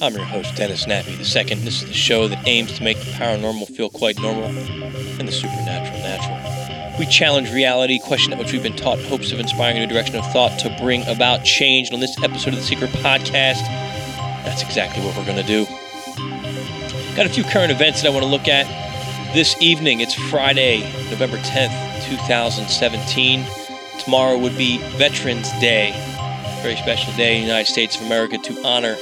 I'm your host, Dennis Nappi II. This is the show that aims to make the paranormal feel quite normal and the supernatural natural. We challenge reality, question that which we've been taught hopes of inspiring a new direction of thought to bring about change. And on this episode of the Seeker Podcast, that's exactly what we're going to do. Got a few current events that I want to look at. This evening, it's Friday, November 10th, 2017. Tomorrow would be Veterans Day, very special day in the United States of America to honor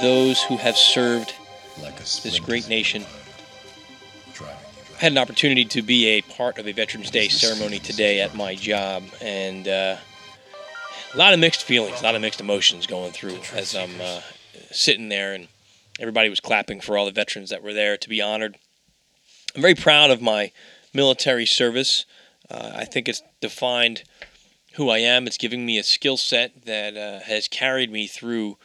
those who have served this great nation. I had an opportunity to be a part of a Veterans Day ceremony today at my job, and uh, a lot of mixed feelings, a lot of mixed emotions going through as I'm uh, sitting there, and everybody was clapping for all the veterans that were there to be honored. I'm very proud of my military service. Uh, I think it's defined who I am. It's giving me a skill set that uh, has carried me through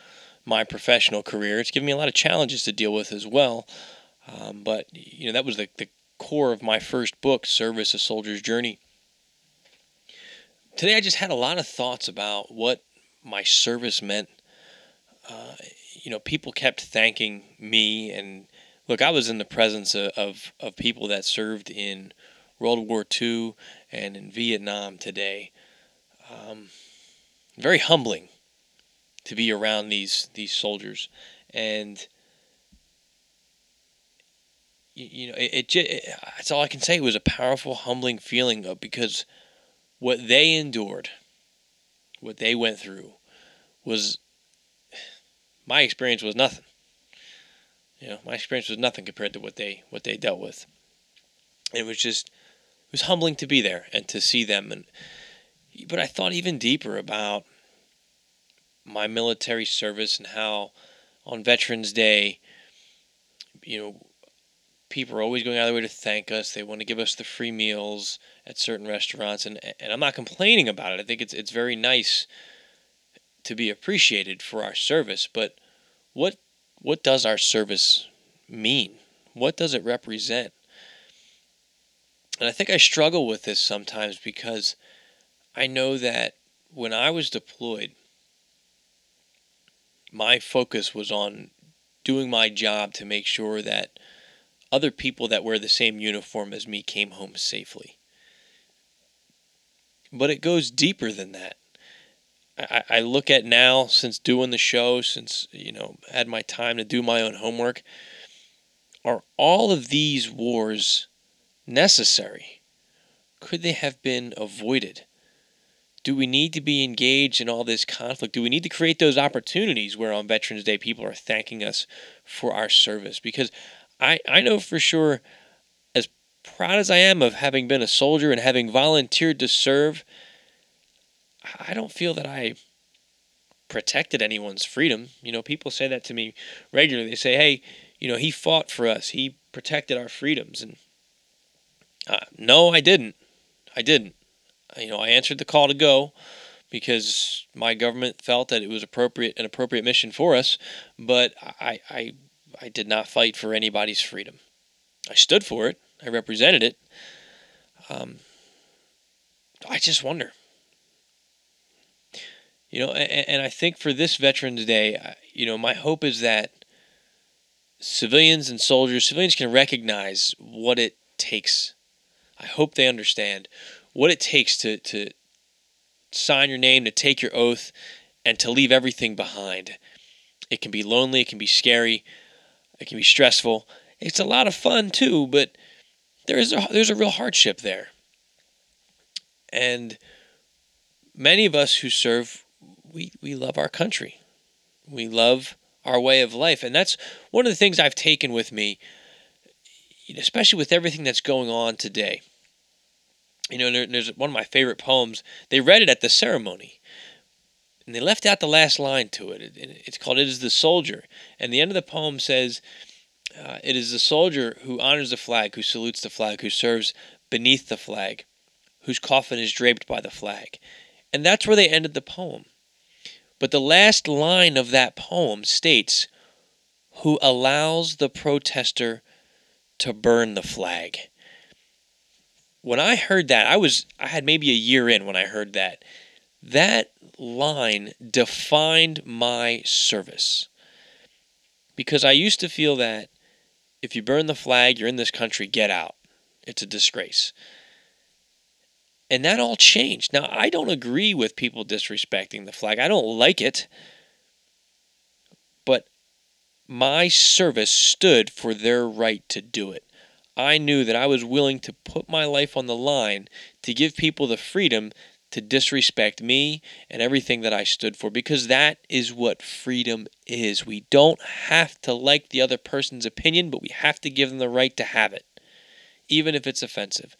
my professional career. It's given me a lot of challenges to deal with as well. Um, but you know that was the, the core of my first book, Service: A Soldier's Journey. Today, I just had a lot of thoughts about what my service meant. Uh, you know, people kept thanking me, and look, I was in the presence of, of, of people that served in World War II and in Vietnam today. Um, very humbling to be around these these soldiers, and you, you know it, it, it, That's all I can say. It was a powerful, humbling feeling of because what they endured, what they went through, was my experience was nothing. You know, my experience was nothing compared to what they what they dealt with. It was just it was humbling to be there and to see them and but I thought even deeper about my military service and how on Veterans Day, you know, people are always going out of their way to thank us. They want to give us the free meals at certain restaurants, and and I'm not complaining about it. I think it's it's very nice to be appreciated for our service. But what what does our service mean? What does it represent? And I think I struggle with this sometimes because I know that when I was deployed, my focus was on doing my job to make sure that other people that wear the same uniform as me came home safely. But it goes deeper than that. I, I look at now, since doing the show, since, you know, had my time to do my own homework, are all of these wars necessary? Could they have been avoided? Do we need to be engaged in all this conflict? Do we need to create those opportunities where on Veterans Day people are thanking us for our service? Because I, I know for sure, as proud as I am of having been a soldier and having volunteered to serve, I don't feel that I protected anyone's freedom. You know, people say that to me regularly. They say, hey, you know, he fought for us, he protected our freedoms. And uh, no, I didn't. I didn't you know, I answered the call to go because my government felt that it was appropriate an appropriate mission for us, but I I I did not fight for anybody's freedom. I stood for it. I represented it. Um, I just wonder. You know, and, and I think for this Veterans Day, you know, my hope is that civilians and soldiers, civilians can recognize what it takes. I hope they understand what it takes to to sign your name, to take your oath, and to leave everything behind. It can be lonely, it can be scary, it can be stressful. It's a lot of fun too, but there is a, there's a real hardship there. And many of us who serve, we, we love our country. We love our way of life. And that's one of the things I've taken with me, especially with everything that's going on today you know, there, there's one of my favorite poems. They read it at the ceremony. And they left out the last line to it. It's called It is the Soldier. And the end of the poem says, uh, It is the soldier who honors the flag, who salutes the flag, who serves beneath the flag, whose coffin is draped by the flag. And that's where they ended the poem. But the last line of that poem states, Who allows the protester to burn the flag. When I heard that, I was I had maybe a year in when I heard that. That line defined my service. Because I used to feel that if you burn the flag, you're in this country, get out. It's a disgrace. And that all changed. Now, I don't agree with people disrespecting the flag. I don't like it. But my service stood for their right to do it. I knew that I was willing to put my life on the line to give people the freedom to disrespect me and everything that I stood for because that is what freedom is. We don't have to like the other person's opinion, but we have to give them the right to have it, even if it's offensive.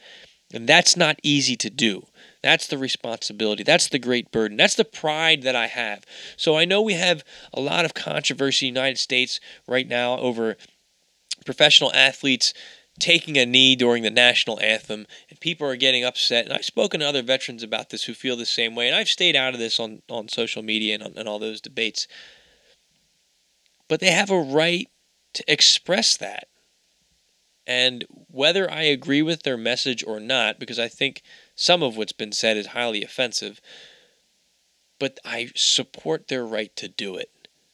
And that's not easy to do. That's the responsibility. That's the great burden. That's the pride that I have. So I know we have a lot of controversy in the United States right now over professional athletes taking a knee during the national anthem, and people are getting upset. And I've spoken to other veterans about this who feel the same way, and I've stayed out of this on, on social media and, on, and all those debates. But they have a right to express that. And whether I agree with their message or not, because I think some of what's been said is highly offensive, but I support their right to do it.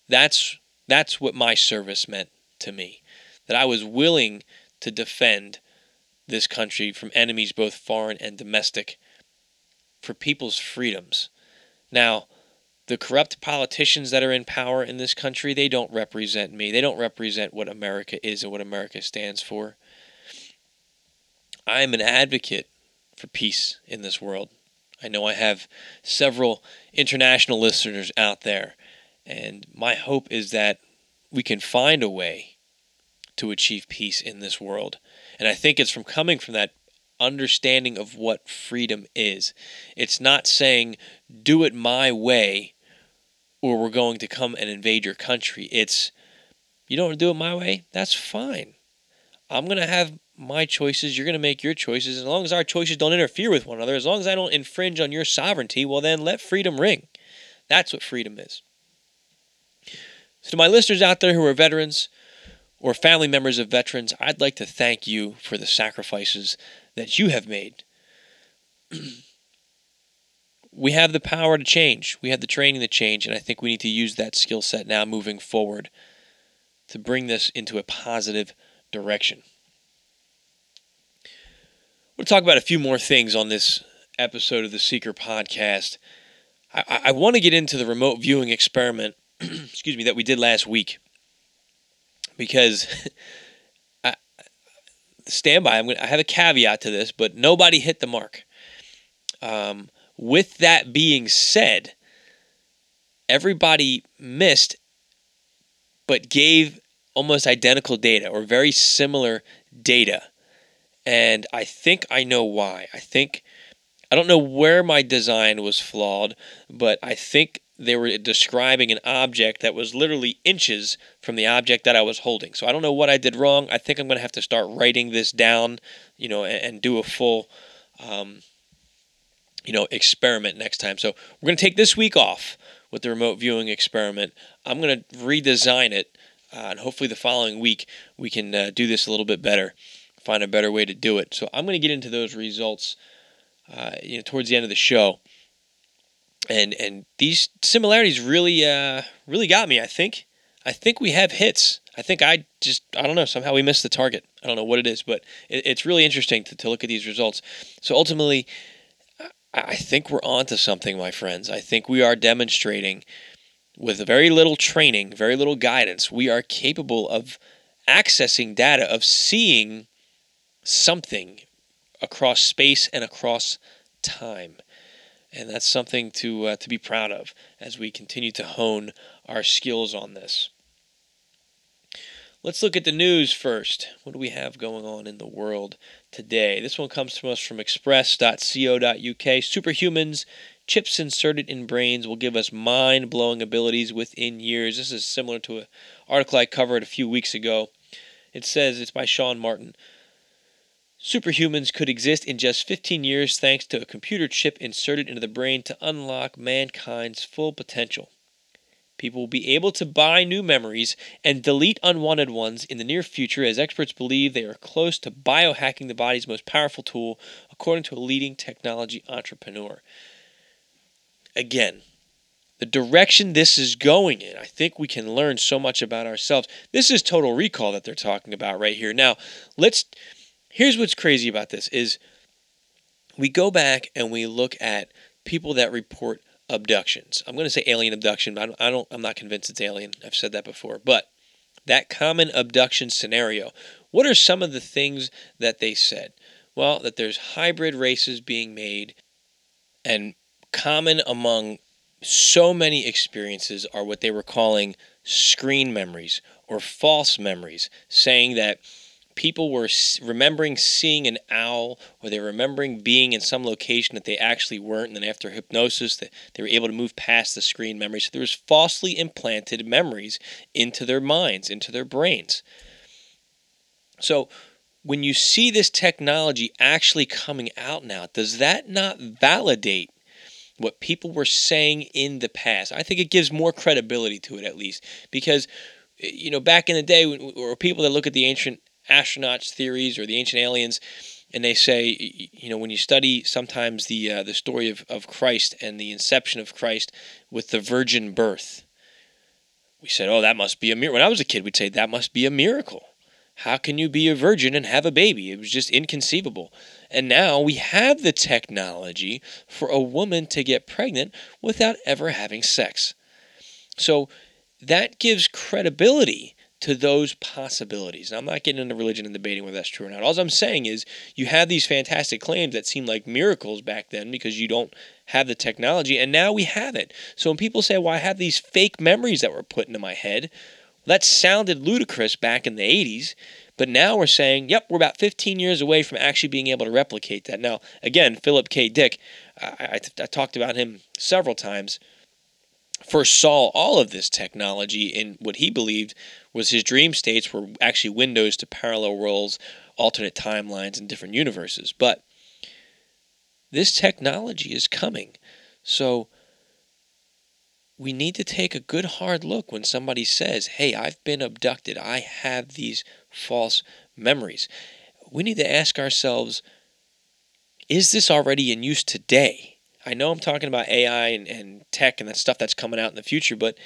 That's that's what my service meant to me. That I was willing to defend this country from enemies both foreign and domestic for people's freedoms. Now, the corrupt politicians that are in power in this country, they don't represent me. They don't represent what America is and what America stands for. I am an advocate for peace in this world. I know I have several international listeners out there, and my hope is that we can find a way to achieve peace in this world. And I think it's from coming from that understanding of what freedom is. It's not saying, do it my way or we're going to come and invade your country. It's, you don't do it my way? That's fine. I'm going to have my choices. You're going to make your choices. As long as our choices don't interfere with one another, as long as I don't infringe on your sovereignty, well, then let freedom ring. That's what freedom is. So, to my listeners out there who are veterans, or family members of veterans, I'd like to thank you for the sacrifices that you have made. we have the power to change, we have the training to change, and I think we need to use that skill set now moving forward to bring this into a positive direction. We'll talk about a few more things on this episode of the Seeker podcast. I, I want to get into the remote viewing experiment, excuse me, that we did last week because I, stand by. I'm gonna, I have a caveat to this, but nobody hit the mark. Um, with that being said, everybody missed, but gave almost identical data or very similar data. And I think I know why. I think I don't know where my design was flawed, but I think they were describing an object that was literally inches from the object that I was holding. So I don't know what I did wrong. I think I'm going to have to start writing this down, you know, and, and do a full, um, you know, experiment next time. So we're going to take this week off with the remote viewing experiment. I'm going to redesign it, uh, and hopefully the following week we can uh, do this a little bit better, find a better way to do it. So I'm going to get into those results, uh, you know, towards the end of the show and and these similarities really uh, really got me. I think I think we have hits. I think I just I don't know somehow we missed the target. I don't know what it is, but it, it's really interesting to, to look at these results. So ultimately, I think we're onto something, my friends. I think we are demonstrating with very little training, very little guidance, we are capable of accessing data, of seeing something across space and across time and that's something to uh, to be proud of as we continue to hone our skills on this. Let's look at the news first. What do we have going on in the world today? This one comes to us from express.co.uk. Superhumans chips inserted in brains will give us mind blowing abilities within years. This is similar to an article I covered a few weeks ago. It says it's by Sean Martin. Superhumans could exist in just 15 years thanks to a computer chip inserted into the brain to unlock mankind's full potential. People will be able to buy new memories and delete unwanted ones in the near future as experts believe they are close to biohacking the body's most powerful tool, according to a leading technology entrepreneur. Again, the direction this is going in, I think we can learn so much about ourselves. This is total recall that they're talking about right here. Now, let's here's what's crazy about this is we go back and we look at people that report abductions. I'm going to say alien abduction, but I don't, I don't I'm not convinced it's alien. I've said that before. But that common abduction scenario, what are some of the things that they said? Well, that there's hybrid races being made and common among so many experiences are what they were calling screen memories or false memories, saying that people were remembering seeing an owl or they were remembering being in some location that they actually weren't and then after hypnosis they, they were able to move past the screen memories so there was falsely implanted memories into their minds into their brains so when you see this technology actually coming out now does that not validate what people were saying in the past. I think it gives more credibility to it, at least, because eh, you know back in the day, or people that look at the ancient astronauts theories or the ancient aliens, and they say, you know, when you study sometimes the uh, the story of, of Christ and the inception of Christ with the virgin birth, we said, oh, that must be a miracle. When I was a kid, we'd say that must be a miracle. How can you be a virgin and have a baby? It was just inconceivable. And now we have the technology for a woman to get pregnant without ever having sex. So that gives credibility to those possibilities. Now, I'm not getting into religion and debating whether that's true or not. All I'm saying is you have these fantastic claims that seem like miracles back then because you don't have the technology, and now we have it. So when people say, well, I have these fake memories that were put into my head, that sounded ludicrous back in the 80s, but now we're saying, yep, we're about 15 years away from actually being able to replicate that. Now, again, Philip K. Dick, I, I, I talked about him several times, foresaw all of this technology in what he believed was his dream states were actually windows to parallel worlds, alternate timelines, and different universes. But this technology is coming. So we need to take a good hard look when somebody says, Hey, I've been abducted. I have these false memories. We need to ask ourselves, Is this already in use today? I know I'm talking about AI and, and tech and that stuff that's coming out in the future, but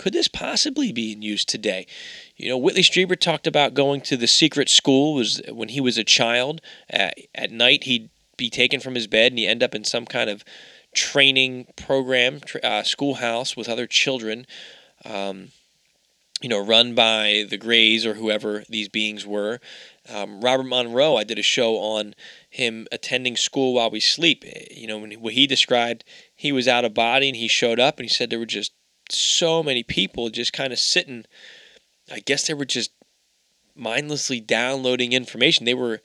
could this possibly be in use today? You know, Whitley Strieber talked about going to the secret school was when he was a child. At, night, he'd be taken from his bed and he'd end up in some kind of training program, uh, schoolhouse with other children, um, you know, run by the Greys or whoever these beings were. Um, Robert Monroe, I did a show on him attending school while we sleep. You know, when, he described he was out of body and he showed up and he said there were just so many people just kind of sitting. I guess they were just mindlessly downloading information. They were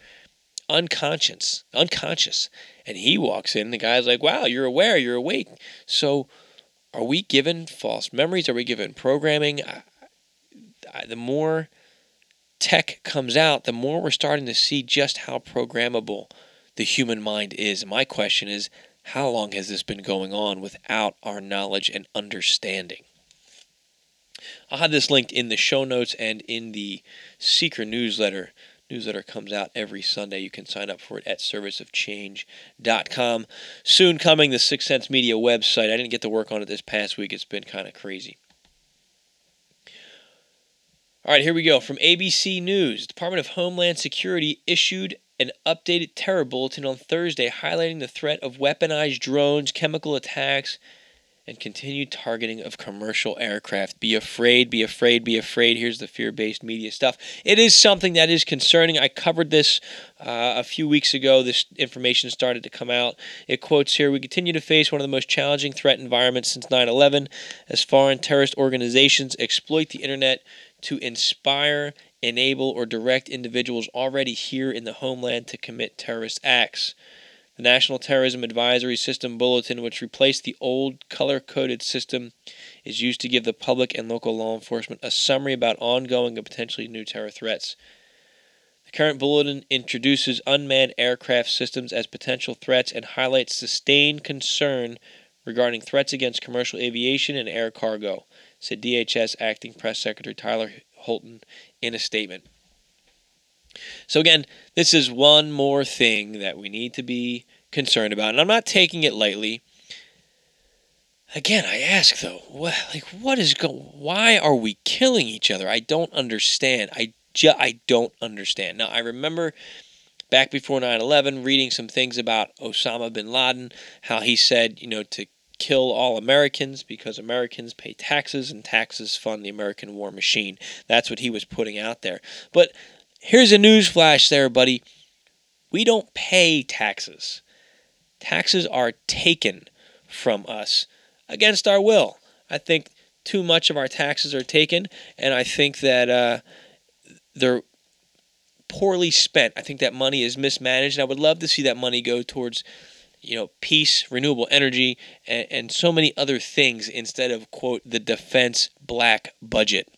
unconscious, unconscious. And he walks in, the guy's like, wow, you're aware, you're awake. So are we given false memories? Are we given programming? I, I, the more tech comes out, the more we're starting to see just how programmable the human mind is. My question is, how long has this been going on without our knowledge and understanding? I'll have this linked in the show notes and in the Seeker newsletter newsletter comes out every Sunday. You can sign up for it at serviceofchange.com. Soon coming, the Sixth Sense Media website. I didn't get to work on it this past week. It's been kind of crazy. All right, here we go. From ABC News, Department of Homeland Security issued an updated terror bulletin on Thursday highlighting the threat of weaponized drones, chemical attacks, and continued targeting of commercial aircraft. Be afraid, be afraid, be afraid. Here's the fear based media stuff. It is something that is concerning. I covered this uh, a few weeks ago. This information started to come out. It quotes here We continue to face one of the most challenging threat environments since 9 11 as foreign terrorist organizations exploit the internet to inspire, enable, or direct individuals already here in the homeland to commit terrorist acts. The National Terrorism Advisory System Bulletin, which replaced the old color coded system, is used to give the public and local law enforcement a summary about ongoing and potentially new terror threats. The current bulletin introduces unmanned aircraft systems as potential threats and highlights sustained concern regarding threats against commercial aviation and air cargo, said DHS Acting Press Secretary Tyler Houlton in a statement. So, again, this is one more thing that we need to be concerned about. And I'm not taking it lightly. Again, I ask though, what, like, what is going? Why are we killing each other? I don't understand. I ju- I don't understand. Now, I remember back before 9/11 reading some things about Osama bin Laden, how he said, you know, to kill all Americans because Americans pay taxes and taxes fund the American war machine. That's what he was putting out there. But Here's a news flash there, buddy. We don't pay taxes. Taxes are taken from us against our will. I think too much of our taxes are taken, and I think that uh, they're poorly spent. I think that money is mismanaged, and I would love to see that money go towards, you know, peace, renewable energy, and, and so many other things instead of quote the defense black budget.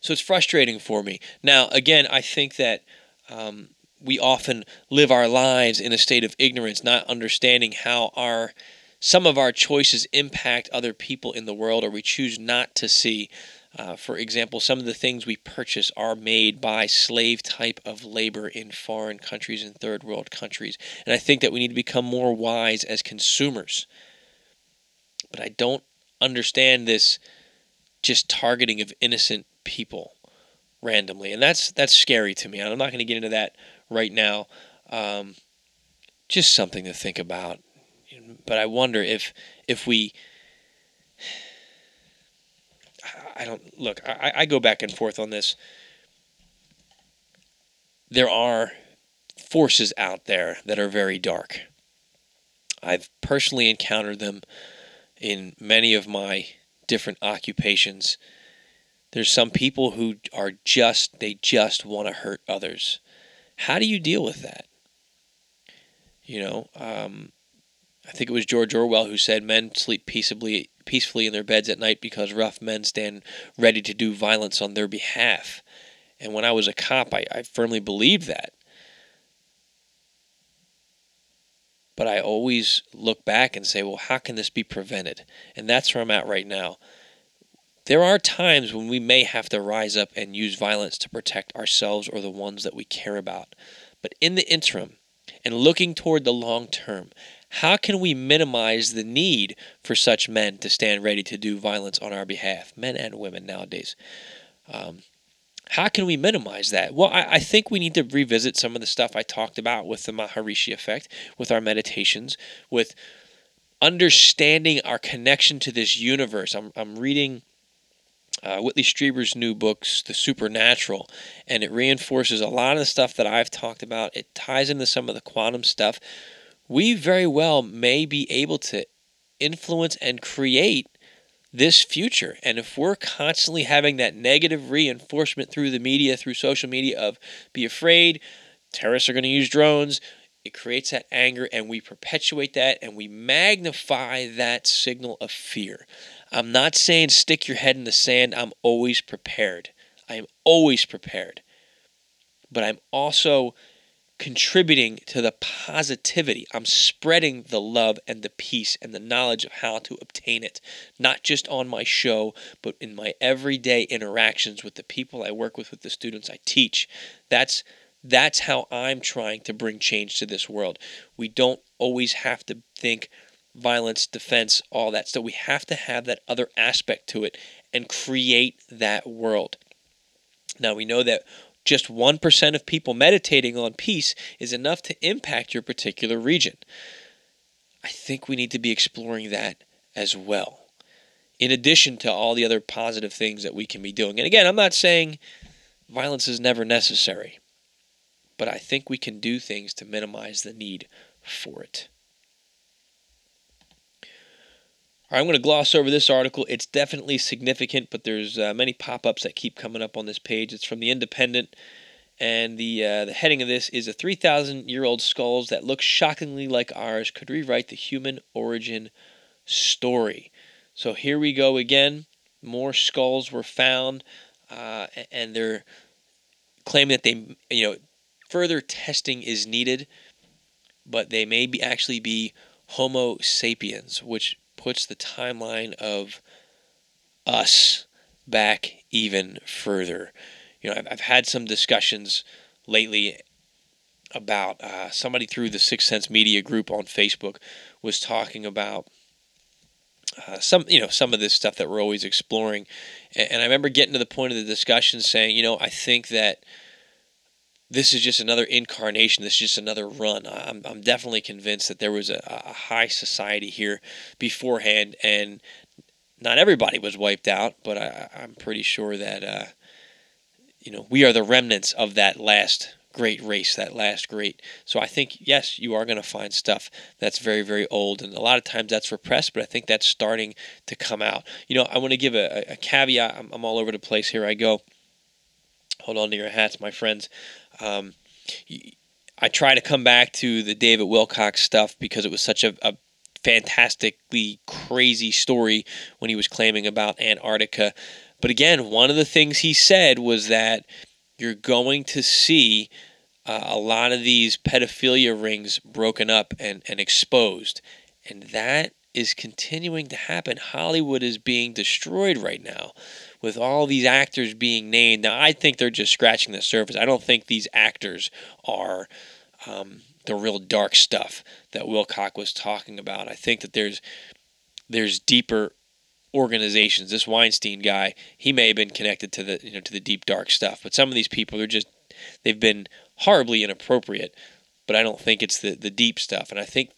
So it's frustrating for me. Now, again, I think that um, we often live our lives in a state of ignorance, not understanding how our some of our choices impact other people in the world, or we choose not to see. Uh, for example, some of the things we purchase are made by slave type of labor in foreign countries and third world countries. And I think that we need to become more wise as consumers. But I don't understand this just targeting of innocent people randomly, and that's that's scary to me. I'm not going to get into that right now. Um, just something to think about. But I wonder if if we. I don't look. I, I go back and forth on this. There are forces out there that are very dark. I've personally encountered them in many of my different occupations there's some people who are just, they just want to hurt others. How do you deal with that? You know, um, I think it was George Orwell who said men sleep peaceably peacefully in their beds at night because rough men stand ready to do violence on their behalf. And when I was a cop, I, I firmly believed that. But I always look back and say, well, how can this be prevented? And that's where I'm at right now. There are times when we may have to rise up and use violence to protect ourselves or the ones that we care about. But in the interim, and looking toward the long term, how can we minimize the need for such men to stand ready to do violence on our behalf, men and women nowadays? Um, how can we minimize that? Well, I, I, think we need to revisit some of the stuff I talked about with the Maharishi effect, with our meditations, with understanding our connection to this universe. I'm, I'm reading uh, Whitley Strieber's new books, The Supernatural, and it reinforces a lot of the stuff that I've talked about. It ties into some of the quantum stuff. We very well may be able to influence and create this future. And if we're constantly having that negative reinforcement through the media, through social media, of be afraid, terrorists are going to use drones, it creates that anger, and we perpetuate that and we magnify that signal of fear. I'm not saying stick your head in the sand. I'm always prepared. I am always prepared. But I'm also contributing to the positivity. I'm spreading the love and the peace and the knowledge of how to obtain it, not just on my show, but in my everyday interactions with the people I work with, with the students I teach. That's that's how I'm trying to bring change to this world. We don't always have to think violence, defense, all that stuff. We have to have that other aspect to it and create that world. Now, we know that just 1% of people meditating on peace is enough to impact your particular region. I think we need to be exploring that as well, in addition to all the other positive things that we can be doing. And again, I'm not saying violence is never necessary, but I think we can do things to minimize the need for it. I'm going to gloss over this article. It's definitely significant, but there's uh, many pop-ups that keep coming up on this page. It's from the Independent, And the uh, the heading of this is a 3,000 year old skulls that look shockingly like ours could rewrite the human origin story. So here we go again. More skulls were found, uh, and they're claiming that they, you know, further testing is needed, but they may be actually be Homo sapiens, which puts the timeline of us back even further. You know, I've, I've had some discussions lately about uh, somebody through the Sixth Sense Media group on Facebook was talking about uh, some, you know, some of this stuff that we're always exploring, and, and I remember getting to the point of the discussion saying, you know, I think that this is just another incarnation. This is just another run. I'm, I'm definitely convinced that there was a, a high society here beforehand, and not everybody was wiped out, but I, am pretty sure that uh, you know we are the remnants of that last great race, that last great. So I think yes, you are going to find stuff that's very very old, and a lot of times that's repressed, but I think that's starting to come out. You know, I want to give a, a caveat. I'm, I'm all over the place here. I go. Hold on to your hats, my friends. Um, I try to come back to the David Wilcock stuff because it was such a, a fantastically crazy story when he was claiming about Antarctica. But again, one of the things he said was that you're going to see uh, a lot of these pedophilia rings broken up and, and exposed. And that is continuing to happen. Hollywood is being destroyed right now with all these actors being named. Now, I think they're just scratching the surface. I don't think these actors are um, the real dark stuff that Wilcock was talking about. I think that there's there's deeper organizations. This Weinstein guy, he may have been connected to the you know to the deep dark stuff, but some of these people are just they've been horribly inappropriate. But I don't think it's the the deep stuff, and I think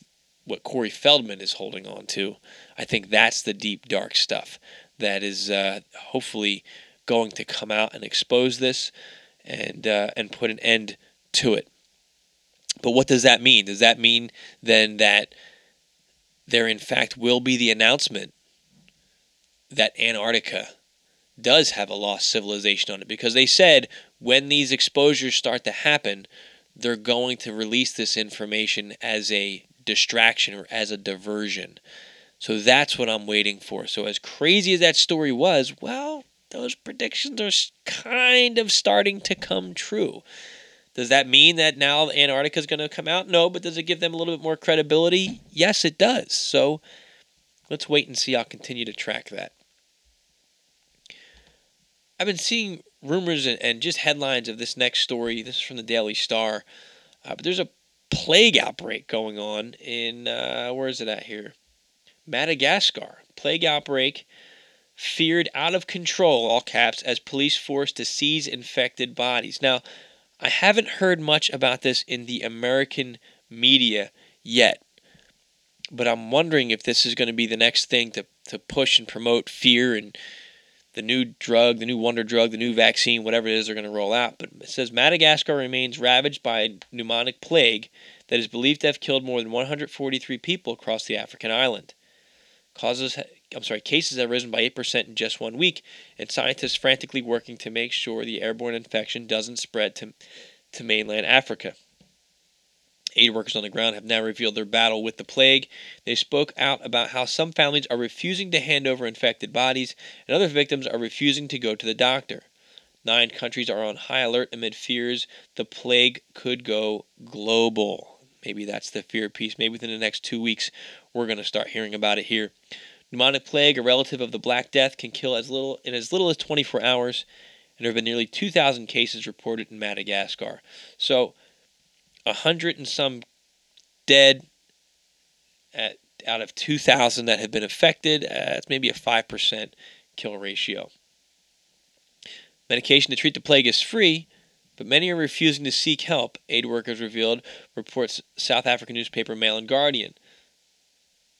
what Corey Feldman is holding on to, I think that's the deep dark stuff that is uh, hopefully going to come out and expose this and uh, and put an end to it. But what does that mean? Does that mean then that there in fact will be the announcement that Antarctica does have a lost civilization on it? Because they said when these exposures start to happen, they're going to release this information as a distraction or as a diversion. So that's what I'm waiting for. So, as crazy as that story was, well, those predictions are kind of starting to come true. Does that mean that now Antarctica is going to come out? No, but does it give them a little bit more credibility? Yes, it does. So let's wait and see. I'll continue to track that. I've been seeing rumors and, just headlines of this next story. This is from the Daily Star. Uh, but there's a plague outbreak going on in, uh, where is it at here? Madagascar. Plague outbreak feared out of control, all caps, as police forced to seize infected bodies. Now, I haven't heard much about this in the American media yet, but I'm wondering if this is going to be the next thing to, to push and promote fear and the new drug, the new wonder drug, the new vaccine, whatever it is they're going to roll out. But it says Madagascar remains ravaged by a pneumonic plague that is believed to have killed more than 143 people across the African island. Causes, I'm sorry, cases have risen by 8% in just one week, and scientists frantically working to make sure the airborne infection doesn't spread to, to mainland Africa. Aid workers on the ground have now revealed their battle with the plague. They spoke out about how some families are refusing to hand over infected bodies, and other victims are refusing to go to the doctor. Nine countries are on high alert amid fears the plague could go global. Maybe that's the fear piece. Maybe within the next two weeks, we're going to start hearing about it here. Pneumonic plague, a relative of the Black Death, can kill as little in as little as 24 hours, and there have been nearly 2,000 cases reported in Madagascar. So, a hundred and some dead at, out of 2,000 that have been affected. Uh, it's maybe a 5% kill ratio. Medication to treat the plague is free, but many are refusing to seek help, aid workers revealed, reports South African newspaper Mail and Guardian.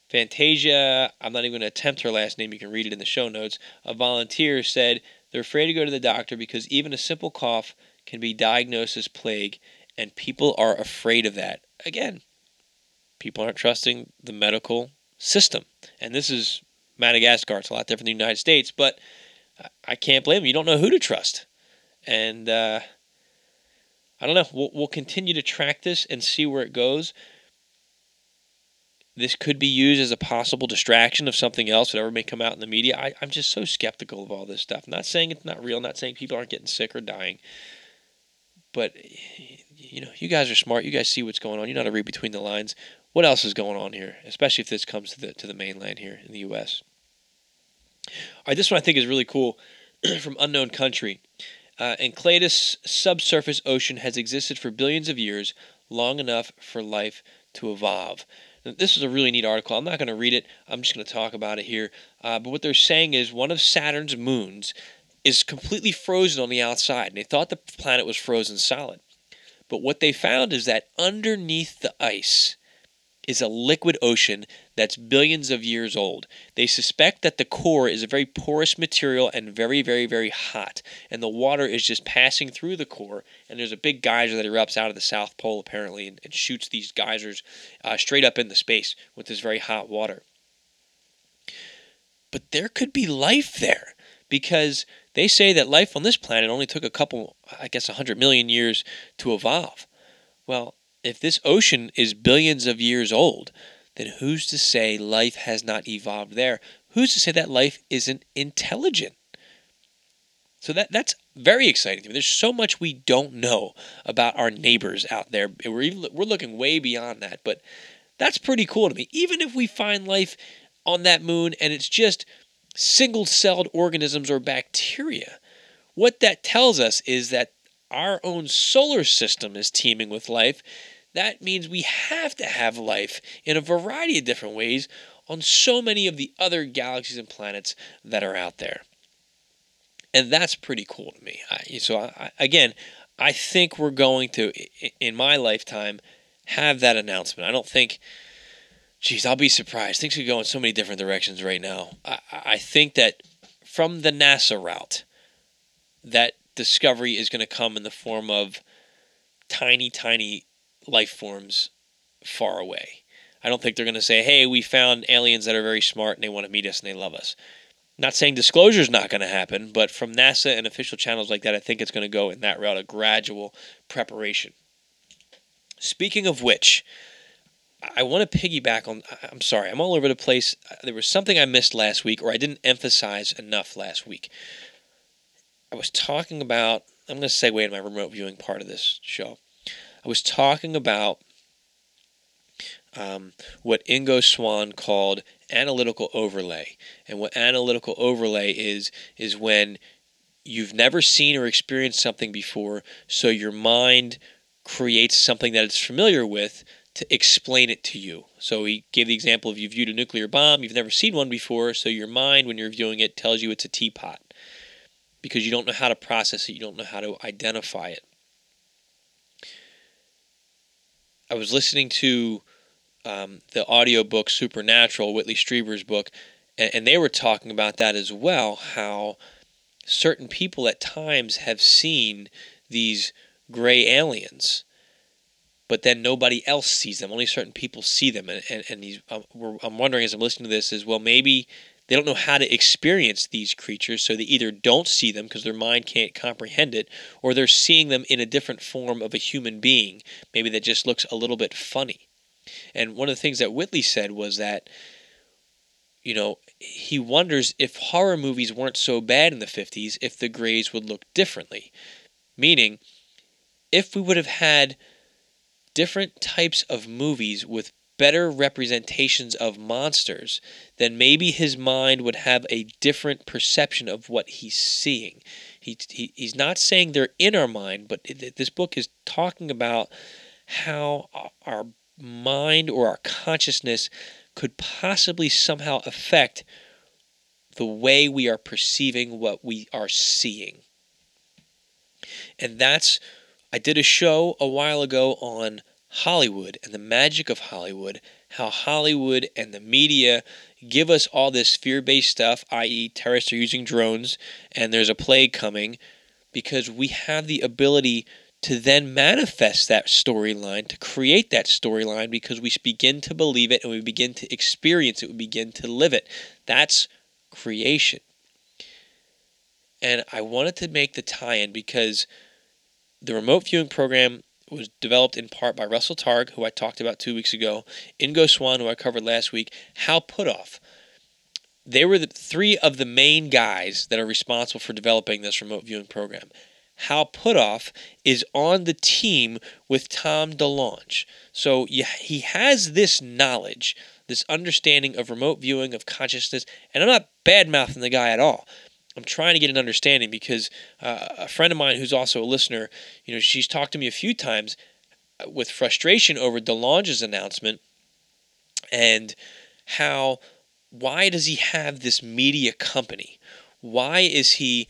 Fantasia, I'm not even going to attempt her last name, you can read it in the show notes, a volunteer said they're afraid to go to the doctor because even a simple cough can be diagnosed as plague, and people are afraid of that. Again, people aren't trusting the medical system. And this is Madagascar, it's a lot different than the United States, but I can't blame them. You don't know who to trust. And uh, I don't know. We'll, we'll continue to track this and see where it goes. This could be used as a possible distraction of something else, whatever may come out in the media. I, I'm just so skeptical of all this stuff. I'm not saying it's not real, I'm not saying people aren't getting sick or dying. But, you know, you guys are smart. You guys see what's going on. You know how to read between the lines. What else is going on here, especially if this comes to the, to the mainland here in the U.S.? All right, this one I think is really cool from Unknown Country. Uh, Enceladus subsurface ocean has existed for billions of years, long enough for life to evolve. This is a really neat article. I'm not going to read it. I'm just going to talk about it here. Uh, but what they're saying is one of Saturn's moons is completely frozen on the outside, and they thought the planet was frozen solid. But what they found is that underneath the ice is a liquid ocean that's billions of years old. They suspect that the core is a very porous material and very, very, very hot. And the water is just passing through the core. And there's a big geyser that erupts out of the South Pole, apparently, and, and shoots these geysers uh, straight up into space with this very hot water. But there could be life there because they say that life on this planet only took a couple, I guess, 100 million years to evolve. Well, if this ocean is billions of years old, then who's to say life has not evolved there? Who's to say that life isn't intelligent? So that that's very exciting to me. There's so much we don't know about our neighbors out there. We're even, we're looking way beyond that, but that's pretty cool to me. Even if we find life on that moon and it's just single-celled organisms or bacteria, what that tells us is that our own solar system is teeming with life that means we have to have life in a variety of different ways on so many of the other galaxies and planets that are out there. And that's pretty cool to me. I, so, I, again, I think we're going to, in my lifetime, have that announcement. I don't think, geez, I'll be surprised. Things could go in so many different directions right now. I, I think that from the NASA route, that discovery is going to come in the form of tiny, tiny life forms far away. I don't think they're going to say, hey, we found aliens that are very smart and they want to meet us and they love us. Not saying disclosure is not going to happen, but from NASA and official channels like that, I think it's going to go in that route, a gradual preparation. Speaking of which, I want to piggyback on. I'm sorry, I'm all over the place. There was something I missed last week, or I didn't emphasize enough last week. I was talking about. I'm going to segue in my remote viewing part of this show. I was talking about um, what Ingo Swann called analytical overlay. And what analytical overlay is, is when you've never seen or experienced something before, so your mind creates something that it's familiar with to explain it to you. So he gave the example of you viewed a nuclear bomb, you've never seen one before, so your mind, when you're viewing it, tells you it's a teapot because you don't know how to process it, you don't know how to identify it. I was listening to um, the audiobook Supernatural, Whitley Strieber's book, and, and they were talking about that as well. How certain people at times have seen these gray aliens, but then nobody else sees them. Only certain people see them, and and, and these, um, I'm wondering as I'm listening to this is well maybe they don't know how to experience these creatures, so they either don't see them because their mind can't comprehend it, or they're seeing them in a different form of a human being, maybe that just looks a little bit funny. And one of the things that Whitley said was that, you know, he wonders if horror movies weren't so bad in the 50s, if the Greys would look differently. Meaning, if we would have had different types of movies with better representations of monsters, then maybe his mind would have a different perception of what he's seeing. He, he, he's not saying they're in our mind, but this book is talking about how our mind or our consciousness could possibly somehow affect the way we are perceiving what we are seeing. And that's, I did a show a while ago on Hollywood and the magic of Hollywood, how Hollywood and the media give us all this fear based stuff, i.e., terrorists are using drones and there's a plague coming, because we have the ability to then manifest that storyline, to create that storyline, because we begin to believe it and we begin to experience it, we begin to live it. That's creation. And I wanted to make the tie in because the remote viewing program was developed in part by Russell Targ, who I talked about two weeks ago, Ingo Swann, who I covered last week, Hal Puthoff. They were the three of the main guys that are responsible for developing this remote viewing program. Hal Puthoff is on the team with Tom DeLonge. So he has this knowledge, this understanding of remote viewing of consciousness, and I'm not bad mouthing the guy at all. I'm trying to get an understanding because uh, a friend of mine who's also a listener, you know, she's talked to me a few times uh, with frustration over DeLonge's announcement and how why does he have this media company? Why is he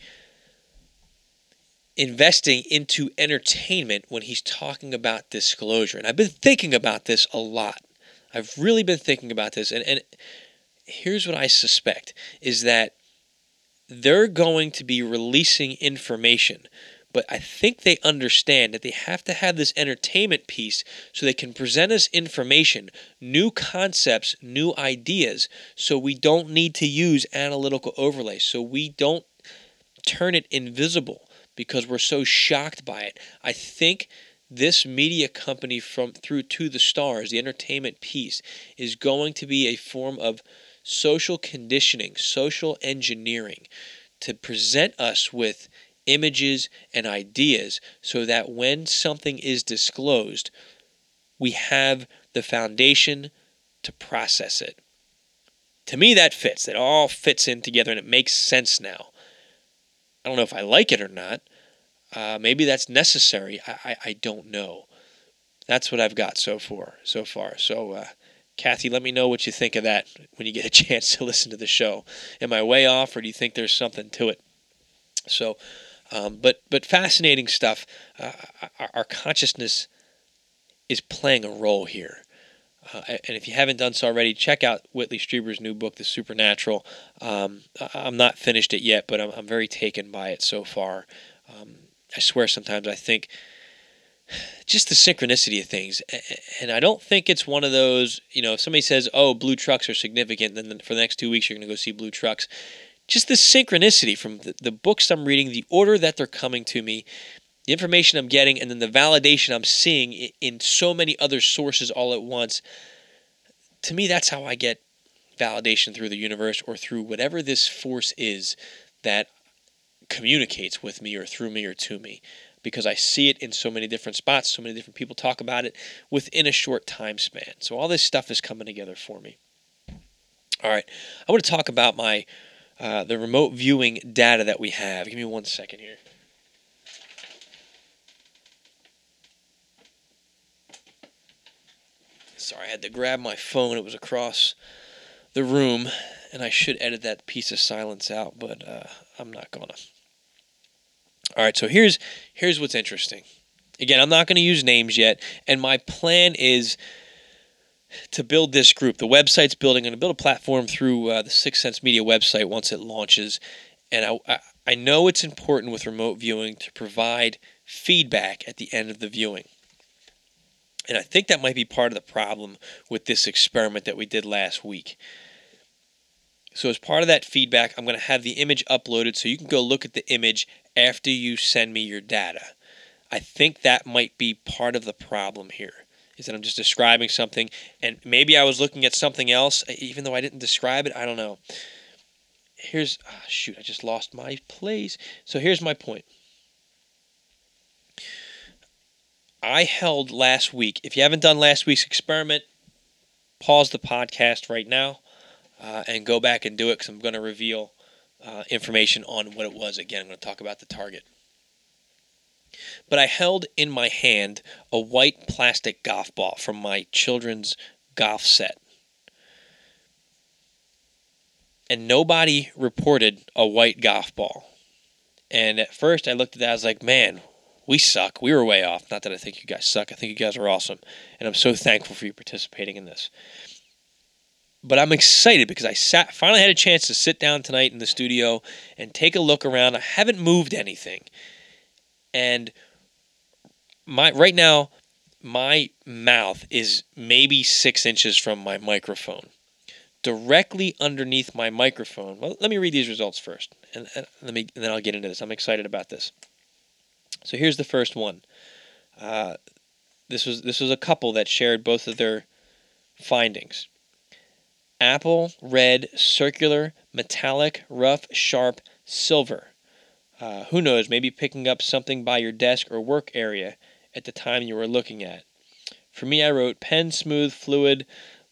investing into entertainment when he's talking about disclosure? And I've been thinking about this a lot. I've really been thinking about this and, and here's what I suspect is that they're going to be releasing information. But I think they understand that they have to have this entertainment piece so they can present us information, new concepts, new ideas, so we don't need to use analytical overlays, so we don't turn it invisible because we're so shocked by it. I think this media company from through to the stars, the entertainment piece, is going to be a form of social conditioning, social engineering to present us with images and ideas so that when something is disclosed, we have the foundation to process it. To me, that fits. It all fits in together and it makes sense now. I don't know if I like it or not. Uh, maybe that's necessary. I, I, I, don't know. That's what I've got so far. So far. So uh, Kathy, let me know what you think of that when you get a chance to listen to the show. Am I way off, or do you think there's something to it? So, um, but but fascinating stuff. Uh, our, consciousness is playing a role here. Uh, and if you haven't done so already, check out Whitley Strieber's new book, The Supernatural. Um, I'm not finished it yet, but I'm, I'm very taken by it so far. Um, I swear sometimes I think just the synchronicity of things. And I don't think it's one of those, you know, if somebody says, oh, blue trucks are significant, then for the next two weeks you're going to go see blue trucks. Just the synchronicity from the, the books I'm reading, the order that they're coming to me, the information I'm getting, and then the validation I'm seeing in so many other sources all at once. To me, that's how I get validation through the universe or through whatever this force is that communicates with me or through me or to me because I see it in so many different spots, so many different people talk about it within a short time span. So all this stuff is coming together for me. All right, I want to talk about my uh, the remote viewing data that we have. Give me one second here. Sorry, I had to grab my phone. It was across the room, and I should edit that piece of silence out, but uh, I'm not gonna. All right, so here's here's what's interesting. Again, I'm not going to use names yet, and my plan is to build this group. The website's building. I'm going to build a platform through uh, the Sixth Sense Media website once it launches, and I, I I know it's important with remote viewing to provide feedback at the end of the viewing. And I think that might be part of the problem with this experiment that we did last week. So, as part of that feedback, I'm going to have the image uploaded so you can go look at the image after you send me your data. I think that might be part of the problem here. Is that I'm just describing something, and maybe I was looking at something else, even though I didn't describe it. I don't know. Here's, oh, shoot, I just lost my place. So here's my point. I held last week. If you haven't done last week's experiment, pause the podcast right now uh, and go back and do it because I'm going to reveal uh, information on what it was. Again, I'm going to talk about the target. But I held in my hand a white plastic golf ball from my children's golf set. And nobody reported a white golf ball. And at first I looked at that, I was like, man, we suck. We were way off. Not that I think you guys suck. I think you guys are awesome. And I'm so thankful for you participating in this but I'm excited because I sat finally had a chance to sit down tonight in the studio and take a look around. I haven't moved anything. And my right now my mouth is maybe 6 inches from my microphone. Directly underneath my microphone. Well, let me read these results first and, and let me and then I'll get into this. I'm excited about this. So here's the first one. Uh, this was this was a couple that shared both of their findings. Apple red circular metallic rough sharp silver. Uh, who knows? Maybe picking up something by your desk or work area at the time you were looking at. For me, I wrote pen smooth, fluid,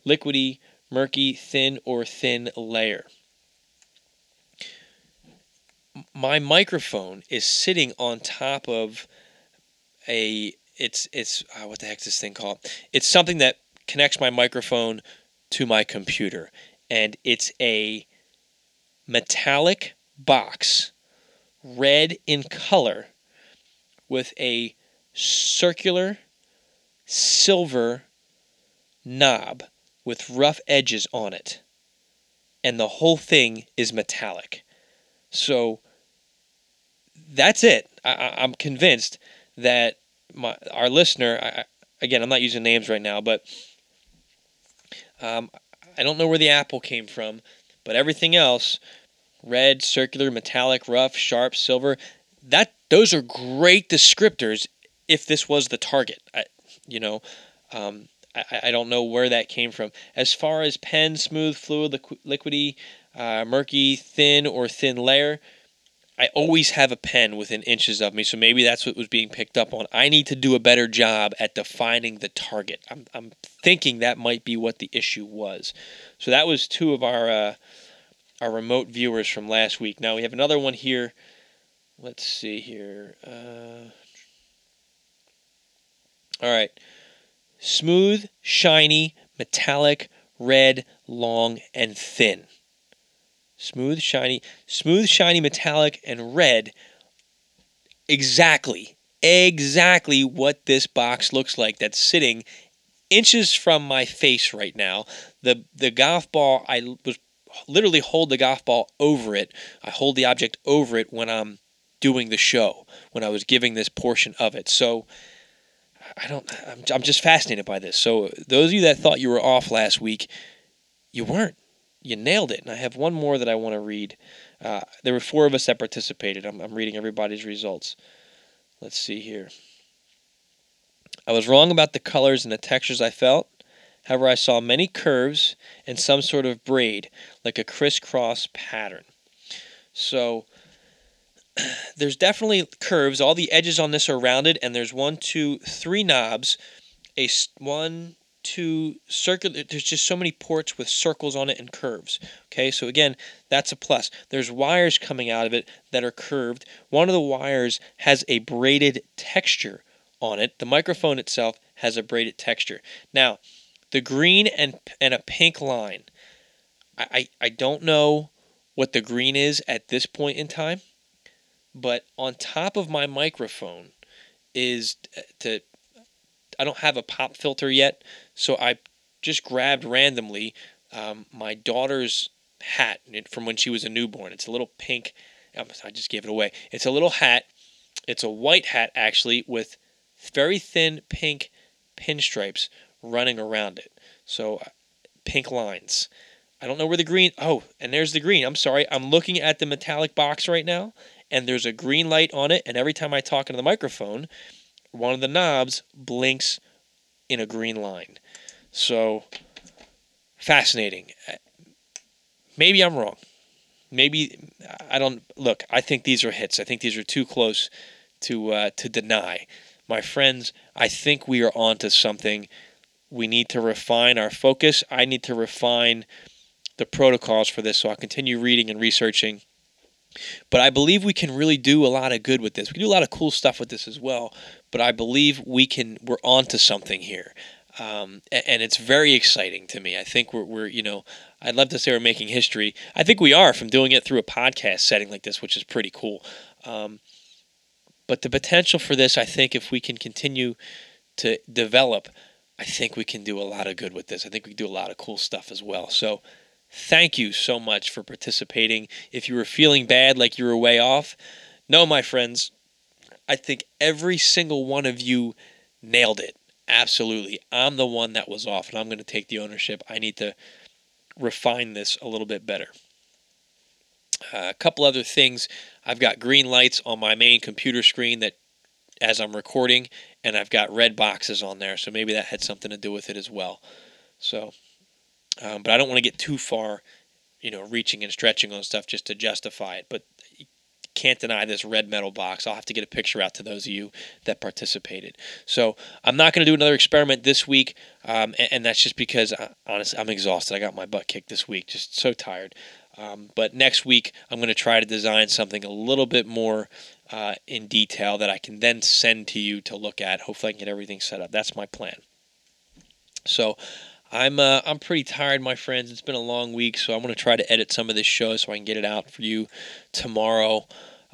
liquidy, murky, thin, or thin layer. My microphone is sitting on top of a it's it's uh, what the heck is this thing called? It's something that connects my microphone to my computer, and it's a metallic box, red in color, with a circular silver knob with rough edges on it. And the whole thing is metallic. So that's it. I, am convinced that my our listener, I, again, I'm not using names right now, but um, I don't know where the apple came from, but everything else, red, circular, metallic, rough, sharp, silver, that those are great descriptors if this was the target. I, you know, um, I, I don't know where that came from. As far as pen, smooth, fluid, liqu- liquidy, uh, murky, thin, or thin layer, I always have a pen within inches of me, so maybe that's what was being picked up on. I need to do a better job at defining the target. I'm, I'm thinking that might be what the issue was. So that was two of our uh, our remote viewers from last week. Now we have another one here. Let's see here. Uh, all right. Smooth, shiny, metallic, red, long, and thin. Smooth, shiny, smooth, shiny, metallic, and red. Exactly, exactly what this box looks like that's sitting inches from my face right now. The the golf ball I was literally hold the golf ball over it. I hold the object over it when I'm doing the show, when I was giving this portion of it. So I don't I'm, I'm just fascinated by this. So those of you that thought you were off last week, you weren't you nailed it. And I have one more that I want to read. Uh, there were four of us that participated. I'm, I'm reading everybody's results. Let's see here. I was wrong about the colors and the textures I felt. However, I saw many curves and some sort of braid, like a crisscross pattern. So there's definitely curves. All the edges on this are rounded, and there's one, two, three knobs. A one, to circular there's just so many ports with circles on it and curves okay? So again that's a plus. There's wires coming out of it that are curved. One of the wires has a braided texture on it. The microphone itself has a braided texture. Now the green and and a pink line I, I, I don't know what the green is at this point in time but on top of my microphone is uh, to I don't have a pop filter yet, so I just grabbed randomly um, my daughter's hat from when she was a newborn. It's a little pink. Um, I just gave it away. It's a little hat. It's a white hat actually with very thin pink pinstripes running around it. So uh, pink lines. I don't know where the green. Oh, and there's the green. I'm sorry. I'm looking at the metallic box right now, and there's a green light on it. And every time I talk into the microphone, one of the knobs blinks in a green line. So fascinating. Maybe I'm wrong. Maybe I don't look. I think these are hits. I think these are too close to uh, to deny. My friends, I think we are onto something. We need to refine our focus. I need to refine the protocols for this. So I'll continue reading and researching but I believe we can really do a lot of good with this. We do a lot of cool stuff with this as well. But I believe we can. We're onto something here, um, and, it's very exciting to me. I think we're, we're, you know, I'd love to say we're making history. I think we are from doing it through a podcast setting like this, which is pretty cool. Um, but the potential for this, I think, if we can continue to develop, I think we can do a lot of good with this. I think we can do a lot of cool stuff as well. So Thank you so much for participating. If you were feeling bad like you were way off, no, my friends, I think every single one of you nailed it. Absolutely. I'm the one that was off, and I'm going to take the ownership. I need to refine this a little bit better. Uh, a couple other things. I've got green lights on my main computer screen that as I'm recording, and I've got red boxes on there, so maybe that had something to do with it as well. So, um, but I don't want to get too far, you know, reaching and stretching on stuff just to justify it. But can't deny this red metal box. I'll have to get a picture out to those of you that participated. So I'm not going to do another experiment this week, um, and, and, that's just because, uh, honestly, I'm exhausted. I got my butt kicked this week, just so tired. Um, but next week, I'm going to try to design something a little bit more uh, in detail that I can then send to you to look at. Hopefully, I can get everything set up. That's my plan. So I'm uh, I'm pretty tired, my friends. It's been a long week, so I'm to try to edit some of this show so I can get it out for you tomorrow.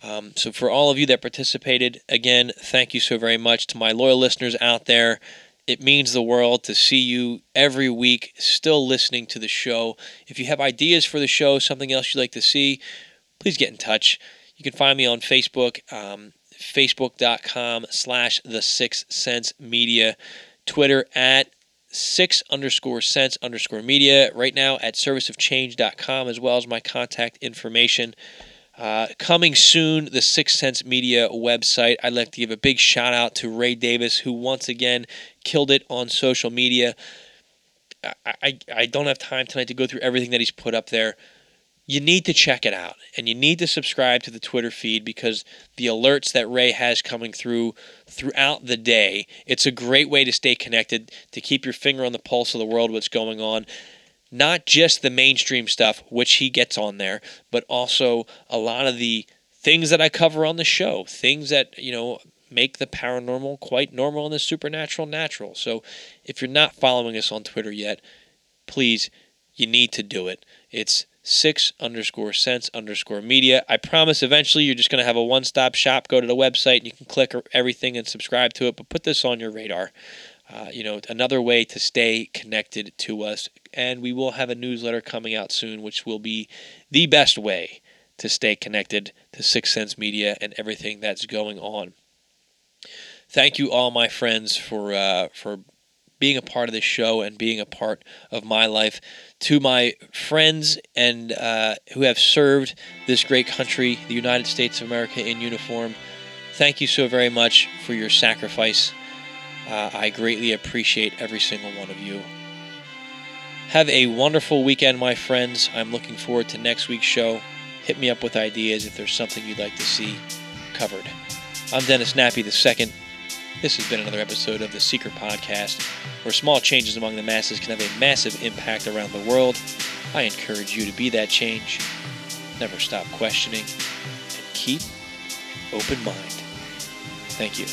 Um, so for all of you that participated, again, thank you so very much to my loyal listeners out there. It means the world to see you every week still listening to the show. If you have ideas for the show, something else you'd like to see, please get in touch. You can find me on Facebook, um, facebook.com slash the six sense media, Twitter at six underscore sense underscore media. Right now at serviceofchange.com, as well as my contact information. Uh, coming soon, the Sixth Sense Media website. I'd like to give a big shout out to Ray Davis, who once again killed it on social media. I, I, I don't have time tonight to go through everything that he's put up there you need to check it out and you need to subscribe to the Twitter feed because the alerts that Ray has coming through throughout the day, it's a great way to stay connected, to keep your finger on the pulse of the world, what's going on. Not just the mainstream stuff, which he gets on there, but also a lot of the things that I cover on the show, things that, you know, make the paranormal quite normal and the supernatural natural. So if you're not following us on Twitter yet, please, you need to do it. It's six underscore sense underscore media. I promise eventually you're just going to have a one stop shop. Go to the website and you can click everything and subscribe to it, but put this on your radar. Uh, you know, another way to stay connected to us. And we will have a newsletter coming out soon, which will be the best way to stay connected to Sixth Sense Media and everything that's going on. Thank you, all my friends, for uh, for being a part of this show and being a part of my life. To my friends and uh, who have served this great country, the United States of America, in uniform, thank you so very much for your sacrifice. Uh, I greatly appreciate every single one of you. Have a wonderful weekend, my friends. I'm looking forward to next week's show. Hit me up with ideas if there's something you'd like to see covered. I'm Dennis Nappi II. This has been another episode of the Seeker Podcast, where small changes among the masses can have a massive impact around the world. I encourage you to be that change. Never stop questioning and keep open mind. Thank you.